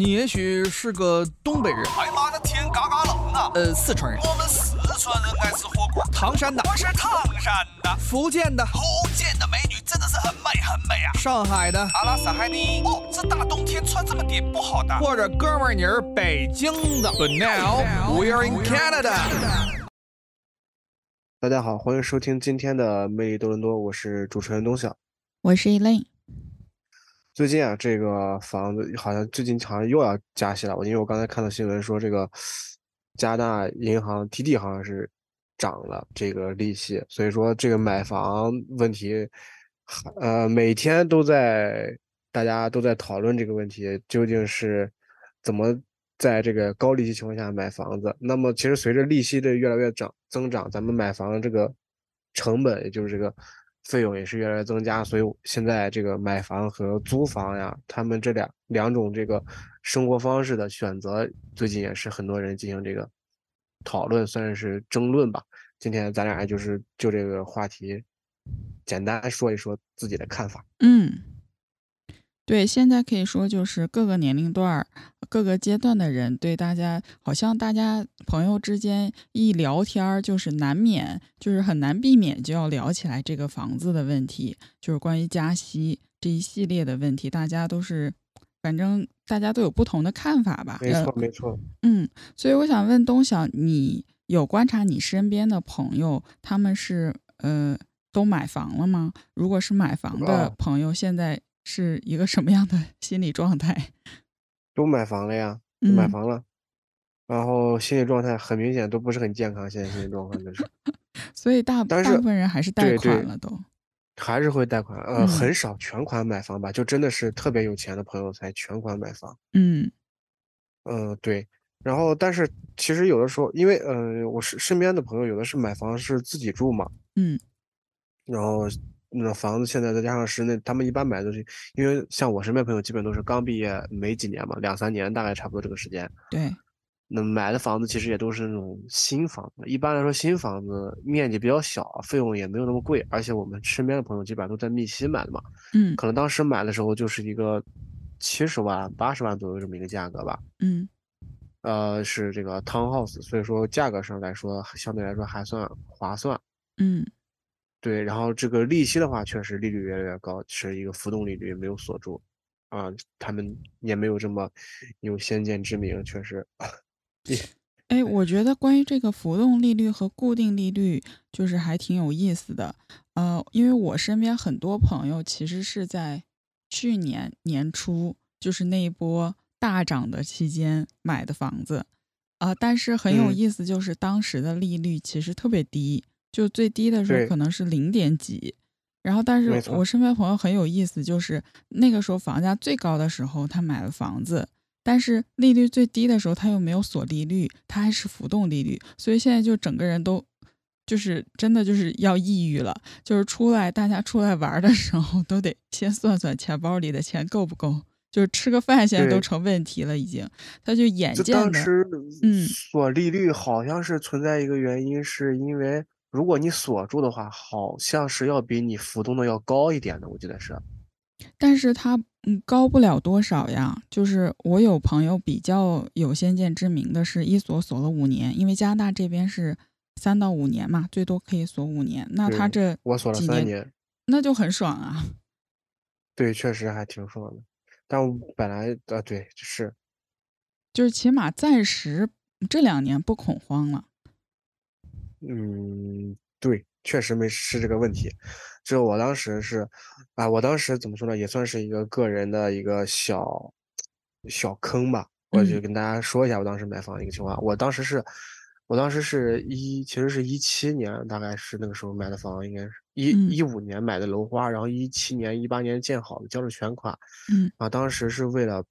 你也许是个东北人，哎妈的天嘎嘎冷啊！呃，四川人，我们四川人爱吃火锅。唐山的，我是唐山的，福建的，福建的美女真的是很美很美啊！上海的，阿拉斯海尼。哦，这大冬天穿这么点不好的。或者哥们儿你是北京的。But now we are in Canada。大家好，欢迎收听今天的魅力多伦多，我是主持人东晓，我是 Elaine。最近啊，这个房子好像最近好像又要加息了。我因为我刚才看到新闻说，这个加拿大银行 TD 好像是涨了这个利息，所以说这个买房问题，呃，每天都在大家都在讨论这个问题，究竟是怎么在这个高利息情况下买房子？那么其实随着利息的越来越涨增长，咱们买房这个成本，也就是这个。费用也是越来越增加，所以现在这个买房和租房呀，他们这两两种这个生活方式的选择，最近也是很多人进行这个讨论，算是争论吧。今天咱俩就是就这个话题，简单说一说自己的看法。嗯。对，现在可以说就是各个年龄段、各个阶段的人，对大家好像大家朋友之间一聊天儿，就是难免，就是很难避免就要聊起来这个房子的问题，就是关于加息这一系列的问题，大家都是，反正大家都有不同的看法吧。没错，没错。嗯，所以我想问东晓，你有观察你身边的朋友，他们是呃都买房了吗？如果是买房的朋友，现在。是一个什么样的 心理状态？都买房了呀，买房了，然后心理状态很明显都不是很健康。现在心理状况就是，所以大大部分人还是贷款了，都还是会贷款。呃，很少全款买房吧，就真的是特别有钱的朋友才全款买房。嗯，嗯，对。然后，但是其实有的时候，因为呃，我是身边的朋友，有的是买房是自己住嘛，嗯，然后。那房子现在再加上室内他们一般买的是，因为像我身边朋友基本都是刚毕业没几年嘛，两三年大概差不多这个时间。对，那买的房子其实也都是那种新房子，一般来说新房子面积比较小，费用也没有那么贵，而且我们身边的朋友基本上都在密西买的嘛，嗯，可能当时买的时候就是一个七十万、八十万左右这么一个价格吧，嗯，呃，是这个 townhouse，所以说价格上来说相对来说还算划算，嗯。对，然后这个利息的话，确实利率越来越高，是一个浮动利率没有锁住，啊，他们也没有这么有先见之明，确实。哎，我觉得关于这个浮动利率和固定利率，就是还挺有意思的，呃，因为我身边很多朋友其实是在去年年初，就是那一波大涨的期间买的房子，啊，但是很有意思，就是当时的利率其实特别低。就最低的时候可能是零点几，然后但是我身边朋友很有意思，就是那个时候房价最高的时候他买了房子，但是利率最低的时候他又没有锁利率，他还是浮动利率，所以现在就整个人都就是真的就是要抑郁了，就是出来大家出来玩的时候都得先算算钱包里的钱够不够，就是吃个饭现在都成问题了已经，他就眼见的，嗯，锁利率好像是存在一个原因，是因为。如果你锁住的话，好像是要比你浮动的要高一点的，我记得是。但是它嗯高不了多少呀。就是我有朋友比较有先见之明的是，一锁锁了五年，因为加拿大这边是三到五年嘛，最多可以锁五年。那他这我锁了三年，那就很爽啊。对，确实还挺爽的。但我本来啊对是，就是起码暂时这两年不恐慌了。嗯，对，确实没是这个问题。就我当时是，啊，我当时怎么说呢，也算是一个个人的一个小小坑吧。我就跟大家说一下我当时买房的一个情况。我当时是，我当时是一，其实是一七年，大概是那个时候买的房，应该是一一五年买的楼花，然后一七年、一八年建好的，交了全款。嗯，啊，当时是为了，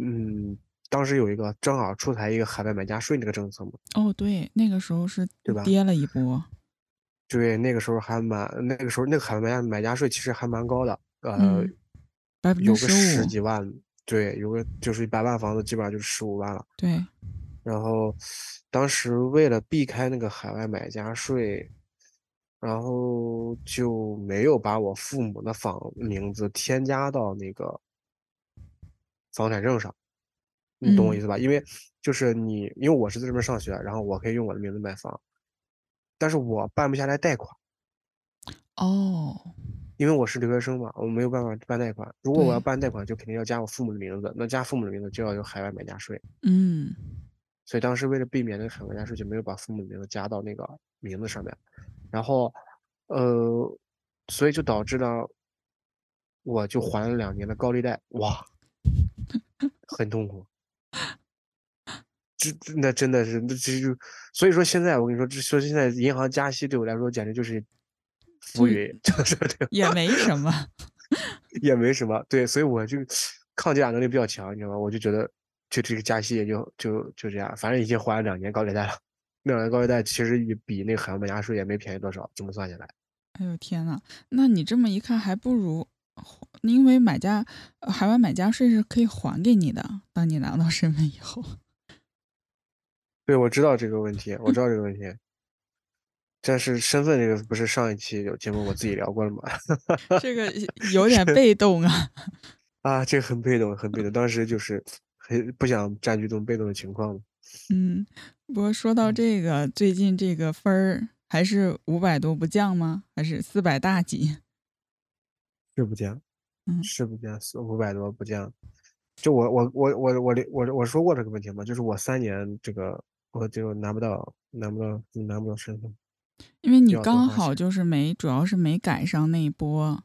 嗯。当时有一个正好出台一个海外买家税那个政策嘛？哦，对，那个时候是对吧？跌了一波。对，那个时候还蛮，那个时候那个海外买家买家税其实还蛮高的，呃，有个十几万，对，有个就是一百万房子基本上就是十五万了。对。然后当时为了避开那个海外买家税，然后就没有把我父母的房名字添加到那个。房产证上，你懂我嗯。意思吧？因为就是你，因为我是在这边上学，然后我可以用我的名字买房，但是我办不下来贷款，哦，因为我是留学生嘛，我没有办法办贷款。如果我要办贷款，就肯定要加我父母的名字，那加父母的名字就要有海外买家税，嗯。所以当时为了避免那个海外买家税，就没有把父母的名字加到那个名字上面，然后，呃，所以就导致呢，我就还了两年的高利贷，哇，很痛苦。这这那真的是，那这就所以说现在我跟你说，这说现在银行加息对我来说简直就是浮云，就是对也没什么。也没什么，对，所以我就抗击打能力比较强，你知道吗？我就觉得就这个加息也就就就这样，反正已经还了两年高利贷了，那两年高利贷其实也比那个海外买家税也没便宜多少，这么算下来，哎呦天呐，那你这么一看，还不如，因为买家呃海外买家税是可以还给你的，当你拿到身份以后。对，我知道这个问题，我知道这个问题。但是身份这个不是上一期有节目我自己聊过了吗？这个有点被动啊。啊，这个很被动，很被动。当时就是很不想占据这种被动的情况。嗯，不过说到嗯这个，最近这个分儿还是五百多不降吗？还是四百大几？是不降，嗯是不降，四五百多不降。就我我我我我我我说过这个问题吗？就是我三年这个我就拿不到拿不到拿不到身份。因为你刚好就是没，主要是没赶上那一波，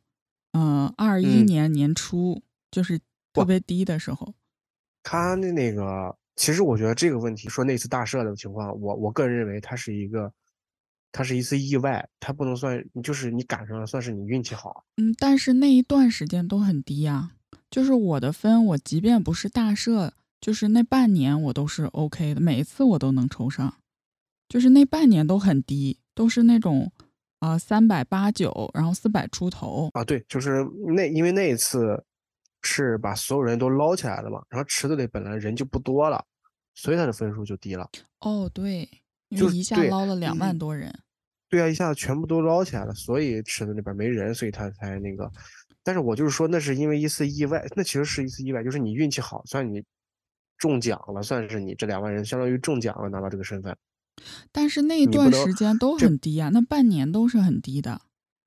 呃，二一嗯年年初就是特别低的时候。他的那个，其实我觉得这个问题，说那次大赦的情况，我我个人认为它是一个，它是一次意外，它不能算，就是你赶上了，算是你运气好。嗯，但是那一段时间都很低呀、就是我的分，我即便不是大赦，就是那半年我都是 OK 的，每一次我都能抽上，就是那半年都很低，都是那种啊三百八九，然后四百出头。啊，对，就是那因为那一次是把所有人都捞起来了嘛，然后池子里本来人就不多了，所以他的分数就低了。哦，对，因就是为一下捞了两万多人。对啊，一下子全部都捞起来了，所以池子里边没人，所以他才那个。但是我就是说，那是因为一次意外，那其实是一次意外，就是你运气好，算你中奖了，算是你这两万人相当于中奖了，拿到这个身份。但是那一段时间都 很低啊，那半年都是很低的，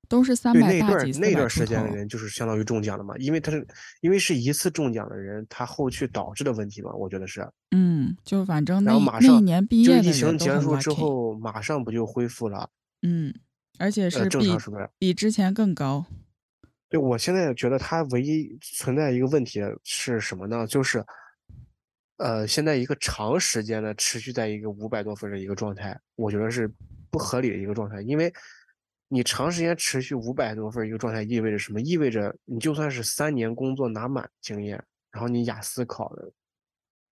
都是三对，百那段大几、那段。时间的人就是相当于中奖了嘛，因为他是因为是一次中奖的人，他后续导致的问题嘛，我觉得是。嗯，就反正那一那一年毕业的人都很情结束之。后，马上不就恢复了？嗯，而且呃，是比？比之前更高。对，我现在觉得他唯一存在一个问题是什么呢？就是，呃，现在一个长时间的持续在一个五百多分的一个状态，我觉得是不合理的一个状态。因为你长时间持续五百多分一个状态，意味着什么？意味着你就算是三年工作拿满经验，然后你雅思考的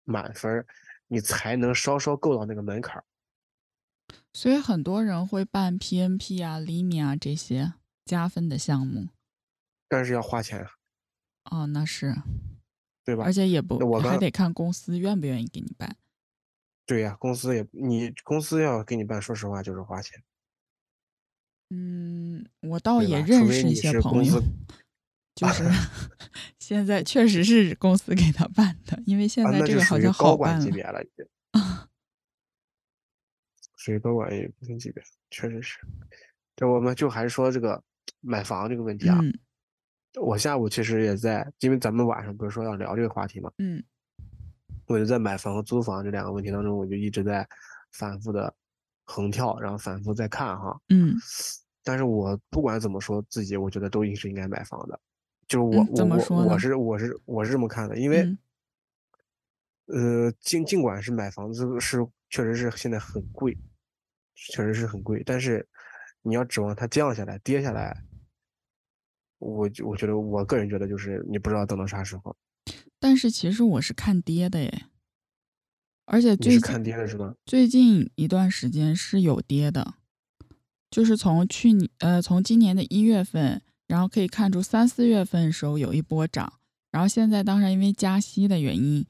满分，你才能稍稍够到那个门槛儿。所以很多人会办 PNP 啊、LIMI 啊这些加分的项目。但是要花钱啊，哦，那是，对吧而？且也不我还得看公司愿不愿意给你办。对呀，公司也你公司要给你办，说实话就是花钱。嗯，我倒也认识一些朋友是，就是 现在确实是公司给他办的，因为现啊，在这个好像高管好办了。级别了，已经 属于高管也不同级别，确实是。这我们就还是说这个买房这个问题啊。嗯我下午其实也在，因为咱们晚上不是说要聊这个话题嘛，嗯我就在买房和租房这两个问题当中，我就一直在反复的横跳，然后反复在看哈。嗯但是我不管怎么说自己，我觉得都应是应该买房的。就是我、嗯怎么我我我是我是我是这么看的，因为、嗯呃，尽尽管是买房子是确实是现在很贵，确实是很贵，但是你要指望它降下来、跌下来，我我觉得我个人觉得就是你不知道等到啥时候。但是其实我是看跌的耶，而且最近是看跌的是吗？最近一段时间是有跌的，就是从去年呃从今年的一月份，然后可以看出三四月份的时候有一波涨，然后现在当然因为加息的原因，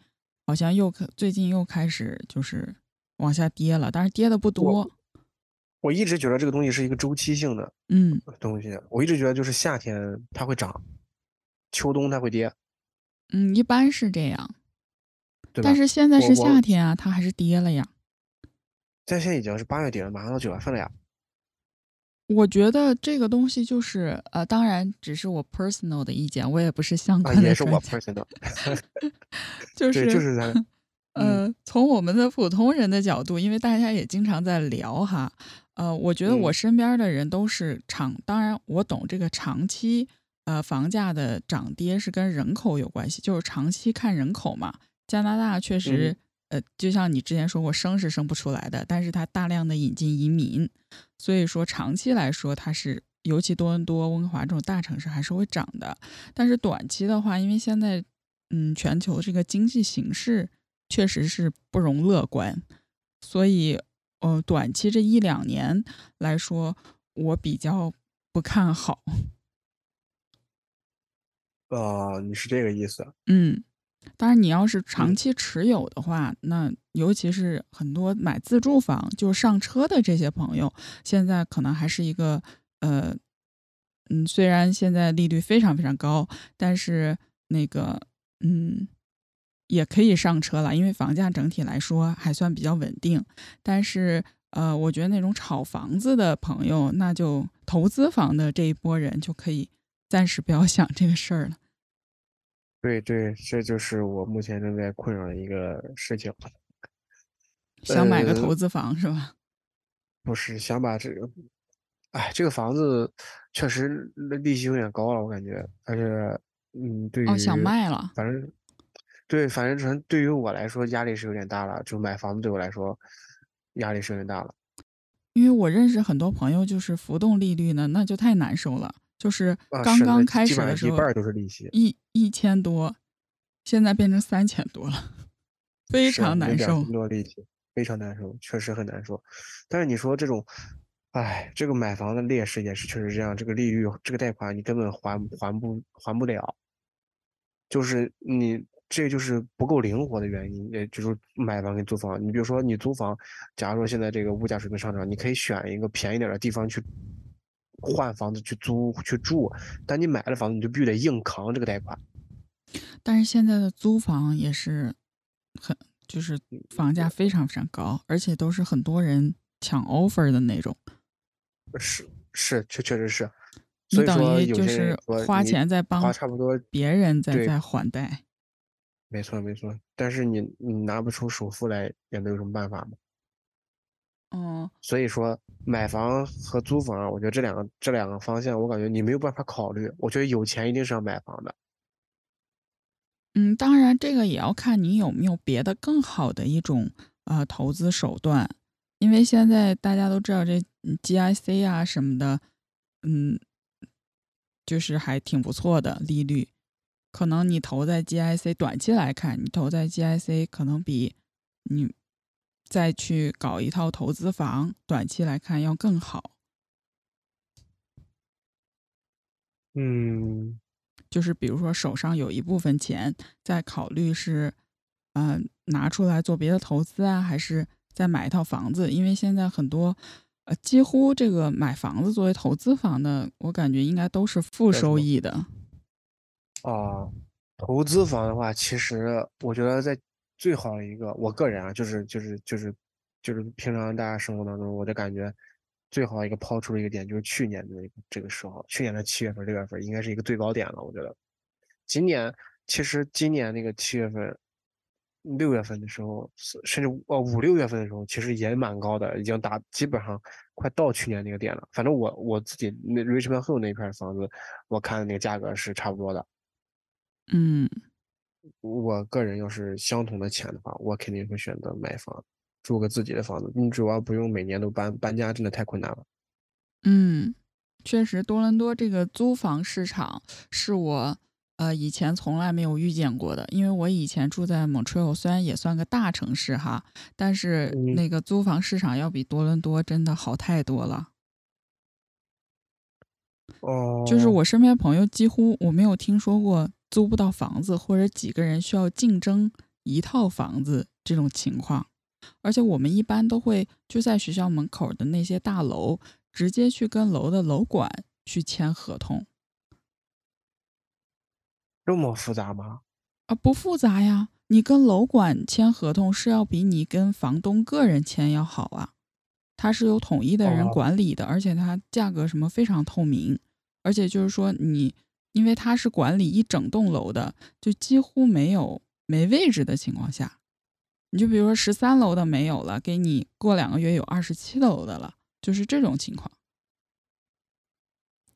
好像又可最近又开始就是往下跌了，但是跌的不多。我一直觉得这个东西是一个周期性的嗯东西，我一直觉得就是夏天它会涨，秋冬它会跌，嗯，一般是这样。对吧？但是现在是夏天啊，它还是跌了呀。但现在已经是八月底了，马上到九月份了呀。我觉得这个东西就是呃，当然只是我 personal 的意见，我也不是相啊，关的也是我，personal，就是，就是是咱，嗯呃，从我们的普通人的角度，因为大家也经常在聊哈，呃，我觉得我嗯身边的人都是长，当然我懂这个长期呃房价的涨跌是跟人口有关系，就是长期看人口嘛。加拿大确实，呃，就像你之前说过，生是生不出来的，但是它大量的引进移民，所以说长期来说它是。尤其多伦多、温哥华这种大城市还是会涨的，但是短期的话，因为现在嗯全球这个经济形势确实是不容乐观，所以呃短期这一两年来说，我比较不看好。呃，你是这个意思？嗯，当然你要是嗯长期持有的话，那尤其是很多买自住房就上车的这些朋友，现在可能还是一个呃嗯，虽然现在利率非常非常高，但是那个嗯。也可以上车了，因为房价整体来说还算比较稳定。但是，呃，我觉得那种炒房子的朋友，那就投资房的这一波人就可以暂时不要想这个事儿了。对对，这就是我目前正在困扰的一个事情。想买个呃投资房是吧？不是想把这个，哎，这个房子确实利息有点高了，我感觉，而且，嗯，对于哦，想卖了。反正，对，反正成对于我来说压力是有点大了，就买房子对我来说压力是有点大了。因为我认识很多朋友，就是浮动利率呢，那就太难受了。就是啊，刚刚开始的时候一半儿都是利息，一一千多，现在变成三千多了，非常难受有点儿。多利息，非常难受，确实很难受。但是你说这种，哎，这个买房的劣势也是确实这样，这个利率，这个贷款你根本还还不还不了，就是你这就是不够灵活的原因，也就是买房跟租房。你比如说你租房，假如说现在这个物价水平上涨，你可以选一个便宜点儿的地方去换房子去租去住，但你买了房子你就必须得硬扛这个贷款。但是现在的租房也是很，就是嗯房价非常非常高，而且都是很多人抢 offer 的那种。是是，确确实是。你等所以说于就是花钱在帮花差不多，别人在在还贷。没错没错。但是你你拿不出首付来，也没有什么办法嘛。嗯，所以说买房和租房，我觉得这两个这两个方向，我感觉你没有办法考虑。我觉得有钱一定是要买房的。嗯，当然，这个也要看你有没有别的更好的一种呃投资手段，因为现在大家都知道这嗯 GIC 啊什么的，嗯，就是还挺不错的利率。可能你投在 GIC，短期来看，你投在 GIC 可能比你再去搞一套投资房，短期来看要更好。嗯，就是比如说手上有一部分钱，在考虑是，呃，拿出来做别的投资啊，还是再买一套房子？因为现在很多，呃，几乎这个买房子作为投资房的，我感觉应该都是负收益的。啊，投资房的话，其实我觉得在最好的一个，我个人啊，就是就是就是就是平常大家生活当中，我的感觉最好一个抛出的一个点就是去年的这个时候，去年的七月份、六月份应该是一个最高点了，我觉得。今年其实今年那个七月份、六月份的时候，甚至哦五六月份的时候，其实也蛮高的，已经达基本上快到去年那个点了。反正我我自己那 Richmond Hill 那片房子，我看的那个价格是差不多的。嗯，我个人要是相同的钱的话，我肯定会选择买房，住个自己的房子。你主要不用每年都搬，搬家真的太困难了。嗯，确实，多伦多这个租房市场是我呃以前从来没有遇见过的。因为我以前住在 Montreal，虽然也算个大城市哈，但是嗯那个租房市场要比多伦多真的好太多了。哦，就是我身边朋友几乎我没有听说过租不到房子，或者几个人需要竞争一套房子这种情况。而且我们一般都会就在学校门口的那些大楼，直接去跟楼的楼管去签合同。这么复杂吗？啊，不复杂呀。你跟楼管签合同是要比你跟房东个人签要好啊。它是由统一的人哦管理的，而且它价格什么非常透明，而且就是说你，因为它是管理一整栋楼的，就几乎没有没位置的情况下，你就比如说十三楼的没有了，给你过两个月有二十七楼的了，就是这种情况。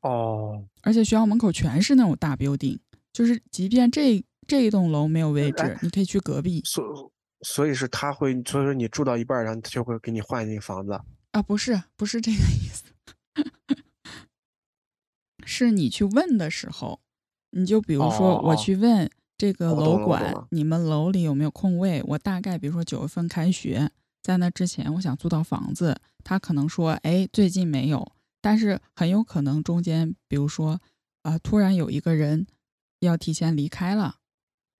哦，而且学校门口全是那种大 building，就是即便这这一栋楼没有位置哎，你可以去隔壁所所以是他会，所以说你住到一半，然后他就会给你换那个房子。啊，不是不是这个意思，是你去问的时候，你就比如说我去问这个楼管，你们楼里有没有空位？我大概比如说九月份开学，在那之前我想租到房子，他可能说，哎，最近没有，但是很有可能中间，比如说，啊、突然有一个人要提前离开了，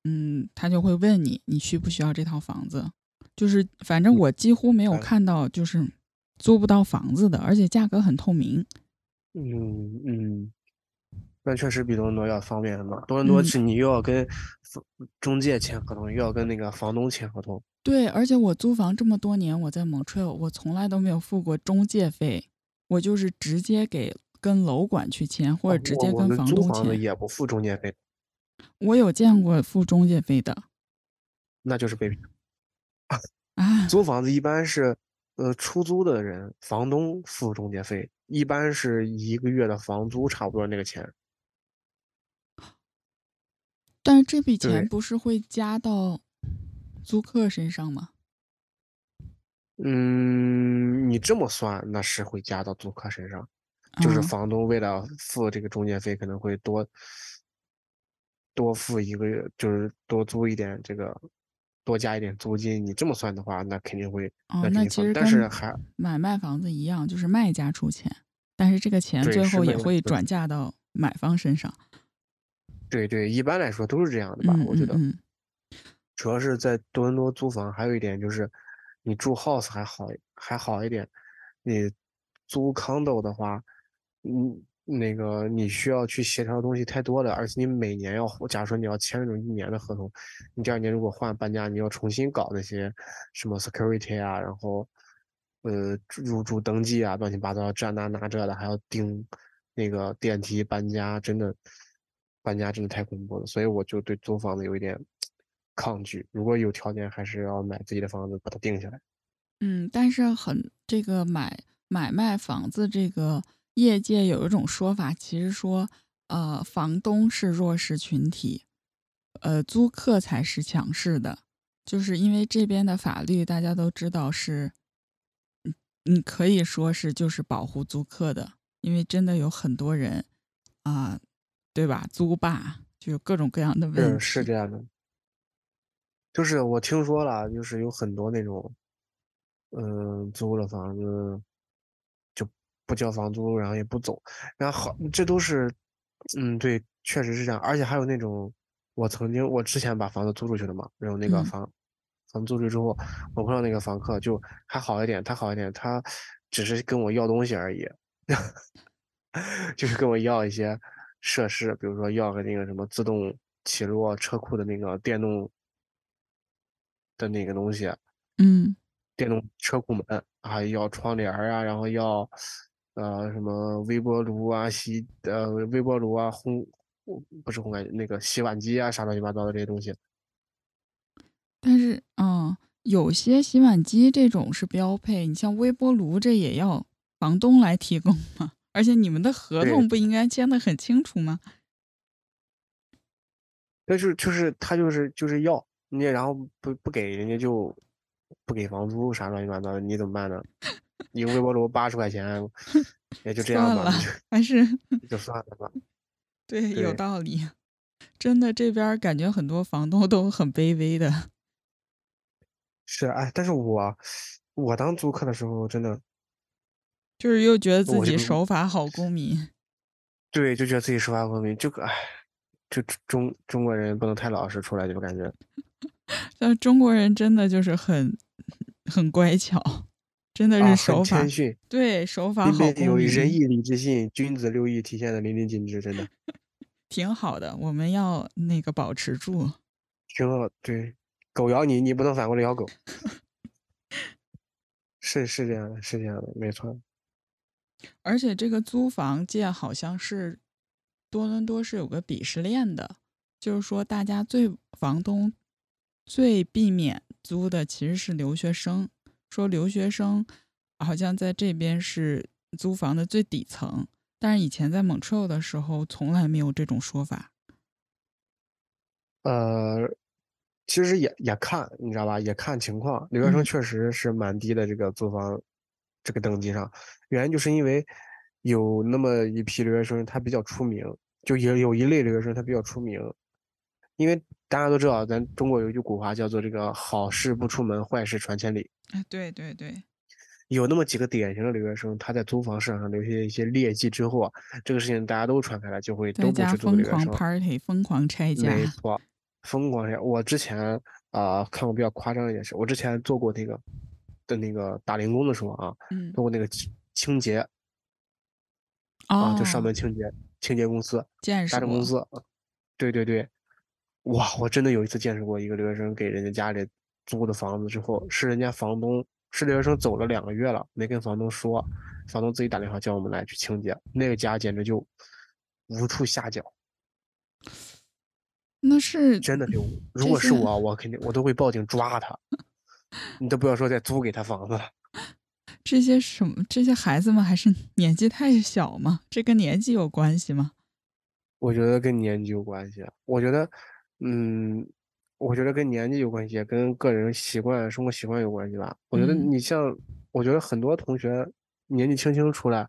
嗯，他就会问你，你需不需要这套房子？就是反正嗯我几乎没有哎看到就是租不到房子的，而且价格很透明。嗯嗯，那确实比多伦多要方便很多。多伦多嗯是你又要跟房中介签合同，又要跟那个房东签合同。对，而且我租房这么多年，我在 Montreal，我从来都没有付过中介费，我就是直接给跟楼管去签，或哦者直接跟房东租房子签。也不付中介费，我有见过付中介费的那就是被骗。啊，租房子一般是，呃，出租的人，房东付中介费，一般是一个月的房租差不多那个钱。但是这笔钱不是会加到租客身上吗？嗯，你这么算，那是会加到租客身上，就是嗯房东为了付这个中介费，可能会多多付一个月，就是多租一点这个，多加一点租金。你这么算的话，那肯定会，哦，那其实但是还买卖房子一样，就是卖家出钱，但是这个钱最后也会转嫁到买方身上。对对，一般来说都是这样的吧？嗯我觉得。嗯嗯，主要是在多伦多租房，还有一点就是，你住 house 还好还好一点，你租 condo 的话，嗯，那个你需要去协调的东西太多了，而且你每年要，假如说你要签那种一年的合同，你第二年如果换搬家，你要重新搞那些什么 security 啊，然后呃入住登记啊，乱七八糟这那那这的，还要订那个电梯搬家，真的搬家真的太恐怖了，所以我就对租房子有一点抗拒。如果有条件，还是要买自己的房子，把它定下来。嗯，但是很这个买买卖房子这个业界有一种说法，其实说呃房东是弱势群体，呃租客才是强势的，就是因为这边的法律大家都知道是，嗯你可以说是就是保护租客的，因为真的有很多人啊、对吧？租霸就有各种各样的问是题。是这样的，就是我听说了，就是有很多那种，嗯，租了房子就不交房租，然后也不走，然后好，这都是，嗯，对，确实是这样，而且还有那种，我曾经我之前把房子租出去了嘛，然后那个嗯。房，房租出去之后，我碰到那个房客就还好一点，他好一点，他只是跟我要东西而已，就是跟我要一些设施，比如说要个那个什么自动起落车库的那个电动的那个东西，嗯。电动车库门，还要窗帘啊，然后要呃什么微波炉啊、洗呃微波炉啊、烘不是烘干那个洗碗机啊，啥乱七八糟的这些东西。但是，嗯，有些洗碗机这种是标配，你像微波炉这也要房东来提供吗。而且你们的合同不应该签的很清楚吗？但是就是他就是就是要你，然后不不给人家就不给房租啥乱七八糟的，你怎么办呢？一个微波炉八十块钱，也就这样吧，还是就算了吧。对，有道理。真的，这边感觉很多房东都很卑微的。是，哎，但是我我当租客的时候，真的就是又觉得自己守法好公民。对，就觉得自己守法公民，就哎，就中中国人不能太老实，出来就感觉 但中国人真的就是很很乖巧，真的是手法，谦逊，对手法好，有仁义礼智信，君子六艺体现的淋漓尽致，真的。挺好的。我们要那个保持住。挺好。对，狗咬你，你不能反过来咬狗。是是这样的，是这样的，没错。而且这个租房界好像是多伦多是有个鄙视链的，就是说大家最房东最避免租的其实是留学生，说留学生好像在这边是租房的最底层，但是以前在 Montreal 的时候从来没有这种说法。呃，其实也也看，你知道吧？也看情况。留学生嗯确实是蛮低的，这个租房这个等级上，原因就是因为有那么一批留学生他比较出名，就有有一类留学生他比较出名，因为大家都知道，咱中国有一句古话叫做这个“好事不出门，坏事传千里哎，对对对，”。有那么几个典型的留学生，他在租房市场上留下一些劣迹之后啊，这个事情大家都传开了，就会都不去租疯狂留学生。party，疯狂拆家。没错，疯狂呀！我之前啊、看过比较夸张一件事，我之前做过那个的那个打零工的时候啊，嗯，做过那个清清洁啊，就上哦门清洁，清洁公司，见识过。大众公司，对对对，哇，我真的有一次见识过一个留学生给人家家里租的房子之后，是人家房东，是留学生走了两个月了，没跟房东说，房东自己打电话叫我们来去清洁，那个家简直就无处下脚。那是真的就，如果是我，我肯定我都会报警抓他。你都不要说再租给他房子了，这些什么？这些孩子们还是年纪太小吗？这跟年纪有关系吗？我觉得跟年纪有关系。我觉得，嗯，我觉得跟年纪有关系，也跟个人习惯、生活习惯有关系吧。我觉得嗯你像，我觉得很多同学年纪轻轻出来，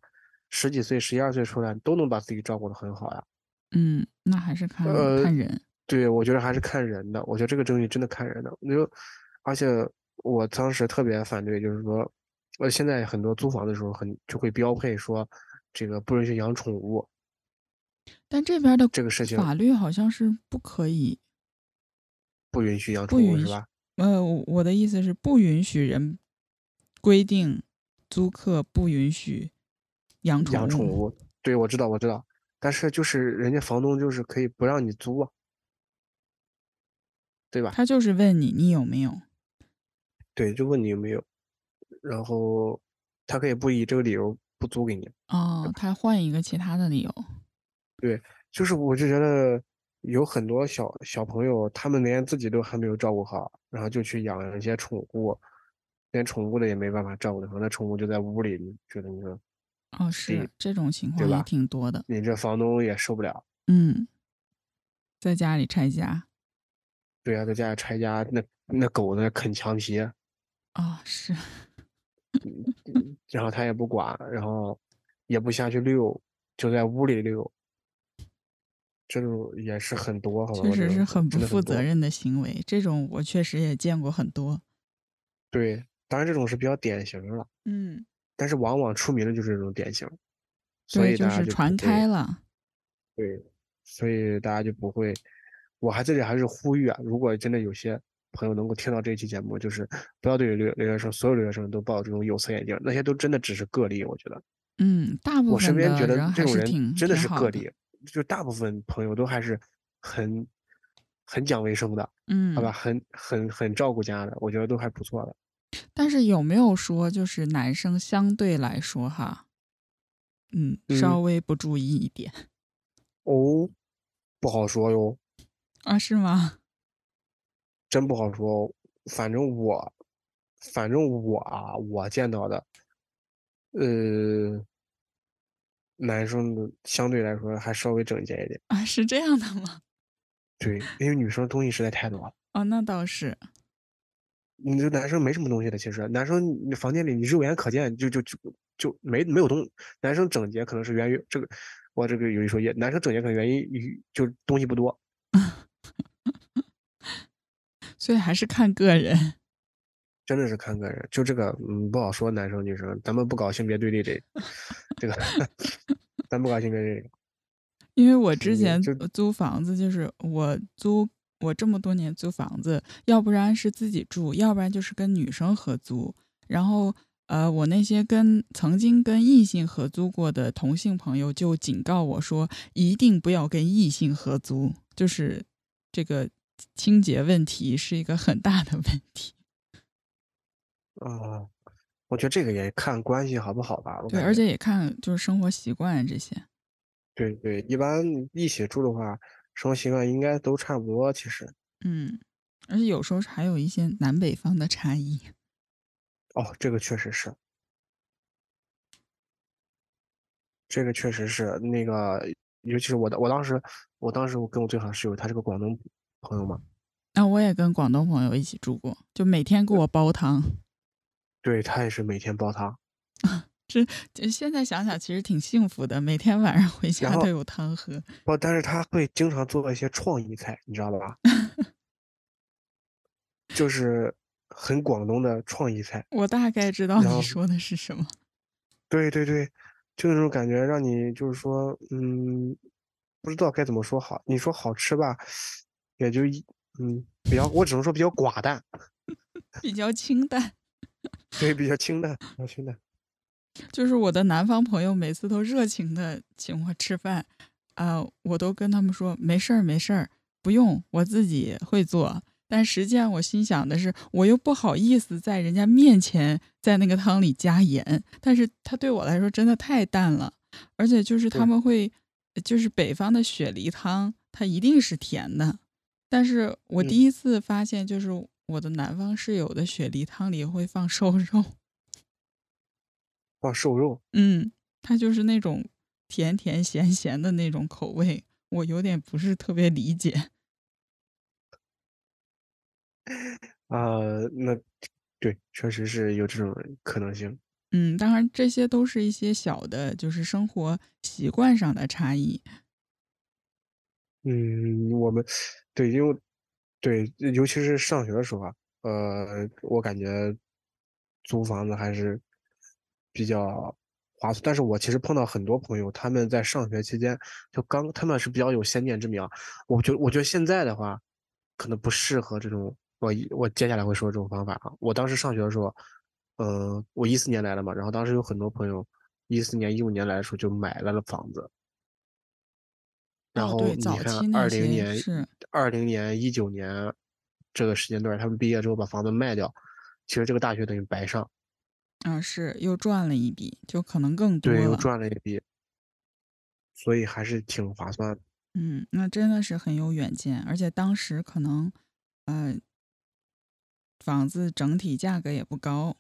十几岁、十一二岁出来，都能把自己照顾得很好呀。嗯，那还是看、呃看人。对，我觉得还是看人的。我觉得这个东西真的看人的。我就，而且我当时特别反对，就是说，呃，现在很多租房的时候很就会标配说，这个不允许养宠物但这边的这个事情，法律好像是不可以，不允许养不允许宠物是吧？呃，我我的意思是不允许人规定租客不允许养宠物。养宠物，对，我知道，我知道。但是就是人家房东就是可以不让你租啊，对吧？他就是问你你有没有。对，就问你有没有，然后他可以不以这个理由不租给你。哦，他换一个其他的理由。就是我就觉得有很多小小朋友，他们连自己都还没有照顾好，然后就去养一些宠物，连宠物的也没办法照顾的好，那宠物就在屋里，你觉得你说哦，是这种情况也挺多的。你这房东也受不了。嗯，在家里拆家对啊，在家里拆家，那那狗那啃墙皮，啊、是然后他也不管，然后也不下去遛，就在屋里遛，这种也是很多，好吧？确实是很不负责。任的行为。这种我确实也见过很多。对，当然这种是比较典型的了，嗯，但是往往出名的就是这种典型，所，以大家就是传开了。对，所以大家就不会。我还在这里还是呼吁啊，如果真的有些朋友能够听到这期节目，就是不要对留留学生，所有留学生都抱这种有色眼镜，那些都真的只是个例，我觉得。嗯，大部我身边觉得这种人真的是个例，就大部分朋友都还是很很讲卫生的，嗯，好吧，很很很照顾家的，我觉得都还不错的。但是有没有说，就是男生相对来说哈，嗯，稍嗯微不注意一点哦，不好说哟，啊？是吗？真不好说哦。反正我，反正我啊，我见到的，呃，男生的相对来说还稍微整洁一点。啊，是这样的吗？对，因为女生东西实在太多了。哦，那倒是。你这男生没什么东西的，其实男生你房间里你肉眼可见就就就就没没有东，男生整洁可能是源于这个，我这个有一说一，男生整洁可能源于于就是东西不多，所以还是看个人。真的是看个人，就这个嗯不好说男生女生，咱们不搞性别对立这 这个，咱不搞性别对立，因为我之嗯前租房子，就是我租我这么多年租房子，要不然是自己住，要不然就是跟女生合租。然后呃，我那些跟曾经跟异性合租过的同性朋友就警告我说，一定不要跟异性合租，就是这个清洁问题是一个很大的问题。啊，我觉得这个也看关系好不好吧。对，而且也看就是生活习惯这些。对对，一般一起住的话，生活习惯应该都差不多。其实，嗯，而且有时候还有一些南北方的差异。哦，这个确实是，这个确实是那个，尤其是我的，我当时，我当时我跟我最好的室友，他是个广东朋友嘛，那、我也跟广东朋友一起住过，就每天给我煲汤。对他也是每天煲汤，这现在想想，其实挺幸福的，每天晚上回家都有汤喝。不，但是他会经常做一些创意菜，你知道吧？就是很广东的创意菜。我大概知道你说的是什么。对对对，就那种感觉，让你就是说，嗯，不知道该怎么说好。你说好吃吧，也就一，嗯，比较，我只能说比较寡淡，比较清淡。对，比较清淡，比较清淡。就是我的南方朋友每次都热情的请我吃饭，啊、我都跟他们说没事儿没事儿，不用，我自己会做。但实际上我心想的是，我又不好意思在人家面前在那个汤里加盐，但是它对我来说真的太淡了，而且就是他们会，就是北方的雪梨汤，它一定是甜的，但是我第嗯一次发现，就是我的南方室友的雪梨汤里会放瘦肉。放瘦肉，嗯，它就是那种甜甜咸咸的那种口味，我有点不是特别理解。啊、那对，确实是有这种可能性。嗯，当然这些都是一些小的，就是生活习惯上的差异。嗯，我们对，因为对，尤其是上学的时候啊，呃，我感觉租房子还是比较划算。但是我其实碰到很多朋友，他们在上学期间就刚，他们是比较有先见之明。我觉得，我觉得现在的话，可能不适合这种我我接下来会说这种方法啊。我当时上学的时候，嗯、我一四年来的嘛，然后当时有很多朋友一四年、一五年来的时候就买了了房子。然哦，后你看，二零年、是，二零年、一九年这个时间段，他们毕业之后把房子卖掉，其实这个大学等于白上，啊，是又赚了一笔，就可能更多对，又。赚了一笔，所以还是挺划算的。嗯，那真的是很有远见，而且当时可能，呃，房子整体价格也不高。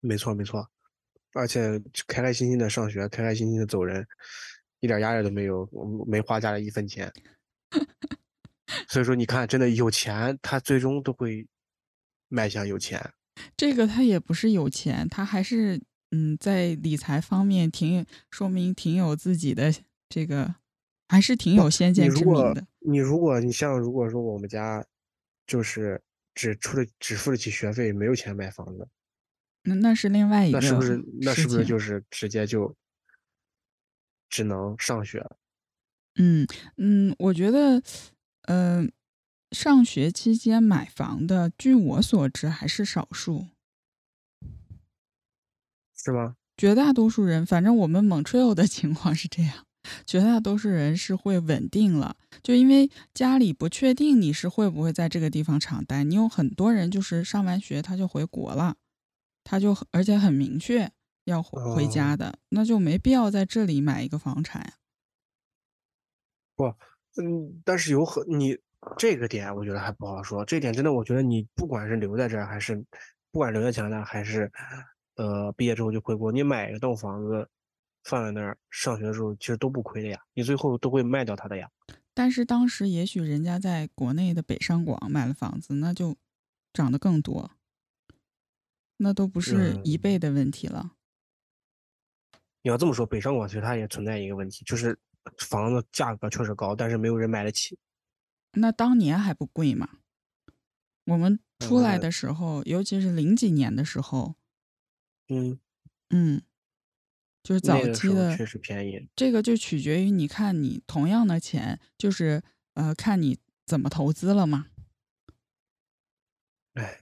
没错，没错，而且开开心心的上学，开开心心的走人，一点压力都没有，我没花家里一分钱。所以说，你看，真的有钱，他最终都会迈向有钱。这个他也不是有钱，他还是嗯，在理财方面挺说明挺有自己的这个，还是挺有先见之明的。你如果你像如果说我们家就是只出了只付得起学费，没有钱买房子，那那是另外一个那是不是那是不是就是直接就只能上学？嗯嗯，我觉得，呃，上学期间买房的，据我所知还是少数，是吗？绝大多数人，反正我们 Montreal 的情况是这样，绝大多数人是会稳定了，就因为家里不确定你是会不会在这个地方长待，你有很多人就是上完学他就回国了，他就而且很明确要回回家哦的，那就没必要在这里买一个房产呀。嗯，但是有很你这个点，我觉得还不好说。这点真的，我觉得你不管是留在这儿，还是不管留在加拿大，还是呃毕业之后就回国，你买一栋房子放在那儿，上学的时候其实都不亏的呀。你最后都会卖掉它的呀。但是当时也许人家在国内的北上广买了房子，那就涨得更多，那都不是一嗯倍的问题了。你要这么说，北上广其实它也存在一个问题，就是房子价格确实高，但是没有人买得起。那当年还不贵嘛？我们出来呃的时候，尤其是零几年的时候，嗯，嗯，就是早期的确实便宜。这个就取决于你看你同样的钱，就是呃看你怎么投资了嘛。哎，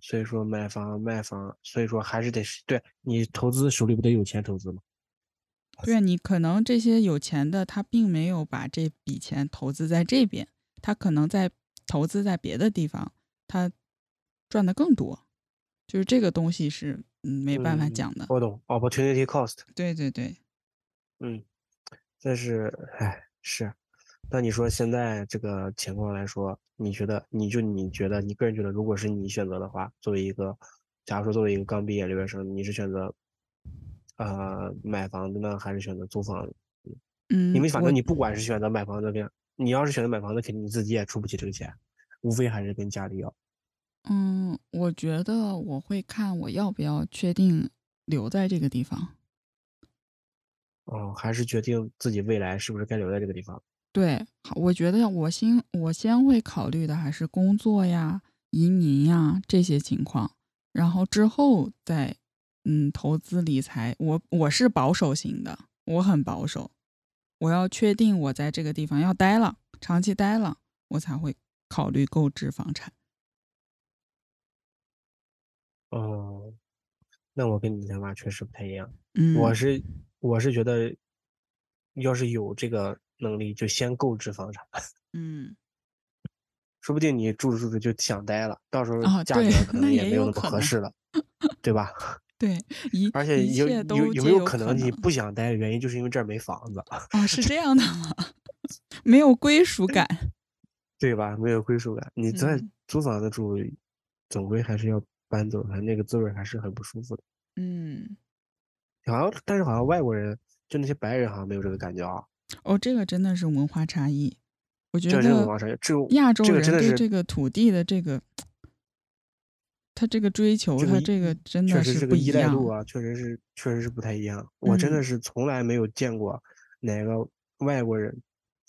所以说买房卖房，所以说还是得是对你投资手里不得有钱投资吗？对啊，你可能这些有钱的，他并没有把这笔钱投资在这边，他可能在投资在别的地方，他赚的更多。就是这个东西是嗯没办法嗯讲的。我懂，opportunity cost。对对对，嗯，但是，唉，是。那你说现在这个情况来说，你觉得，你就你觉得，你个人觉得，如果是你选择的话，作为一个，假如说作为一个刚毕业留学生，你是选择，呃，买房子呢，还是选择租房子？嗯，因为反正你不管是选择买房子跟，你要是选择买房子，肯定你自己也出不起这个钱，无非还是跟家里要。嗯，我觉得我会看我要不要确定留在这个地方。哦，还是决定自己未来是不是该留在这个地方。对，好，我觉得我先我先会考虑的还是工作呀、移民呀这些情况，然后之后再嗯投资理财。我我是保守型的，我很保守，我要确定我在这个地方要待了，长期待了，我才会考虑购置房产。哦，那我跟你的想法确实不太一样。嗯，我是我是觉得，要是有这个能力，就先购置房产，嗯说不定你住着住着就想呆了，到时候价格可能也没有那么合适了，对吧？对，一而且有有有没有可能你不想待的原因，就是因为这儿没房子，哦是这样的吗？没有归属感。对吧？没有归属感，你在嗯租房子住，总归还是要搬走的，那个滋味还是很不舒服的。嗯，好像，但是好像外国人，就那些白人好像没有这个感觉啊。哦，这个真的是文化差异。我觉得亚洲人对这个土地的这个，他这个追求，他这个真的是不一这个依赖样。度啊，确实是确实是不太一样。我真的嗯是从来没有见过哪个外国人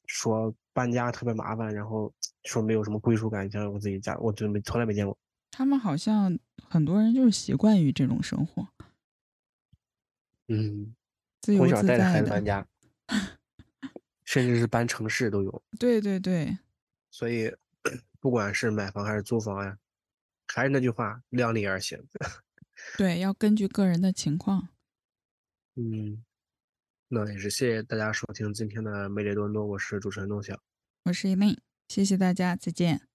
说搬家特别麻烦，然后说没有什么归属感，像我自己家，我真没从来没见过。他们好像很多人就是习惯于这种生活，嗯，自由自从小带着孩在的子搬。家，甚至是搬城市都有。对对对，所以，不管是买房还是租房呀，还是那句话，量力而行。对，要根据个人的情况。嗯，那也是谢谢大家收听今天的魅力多伦多，我是主持人东晓。我是 Elaine，谢谢大家，再见。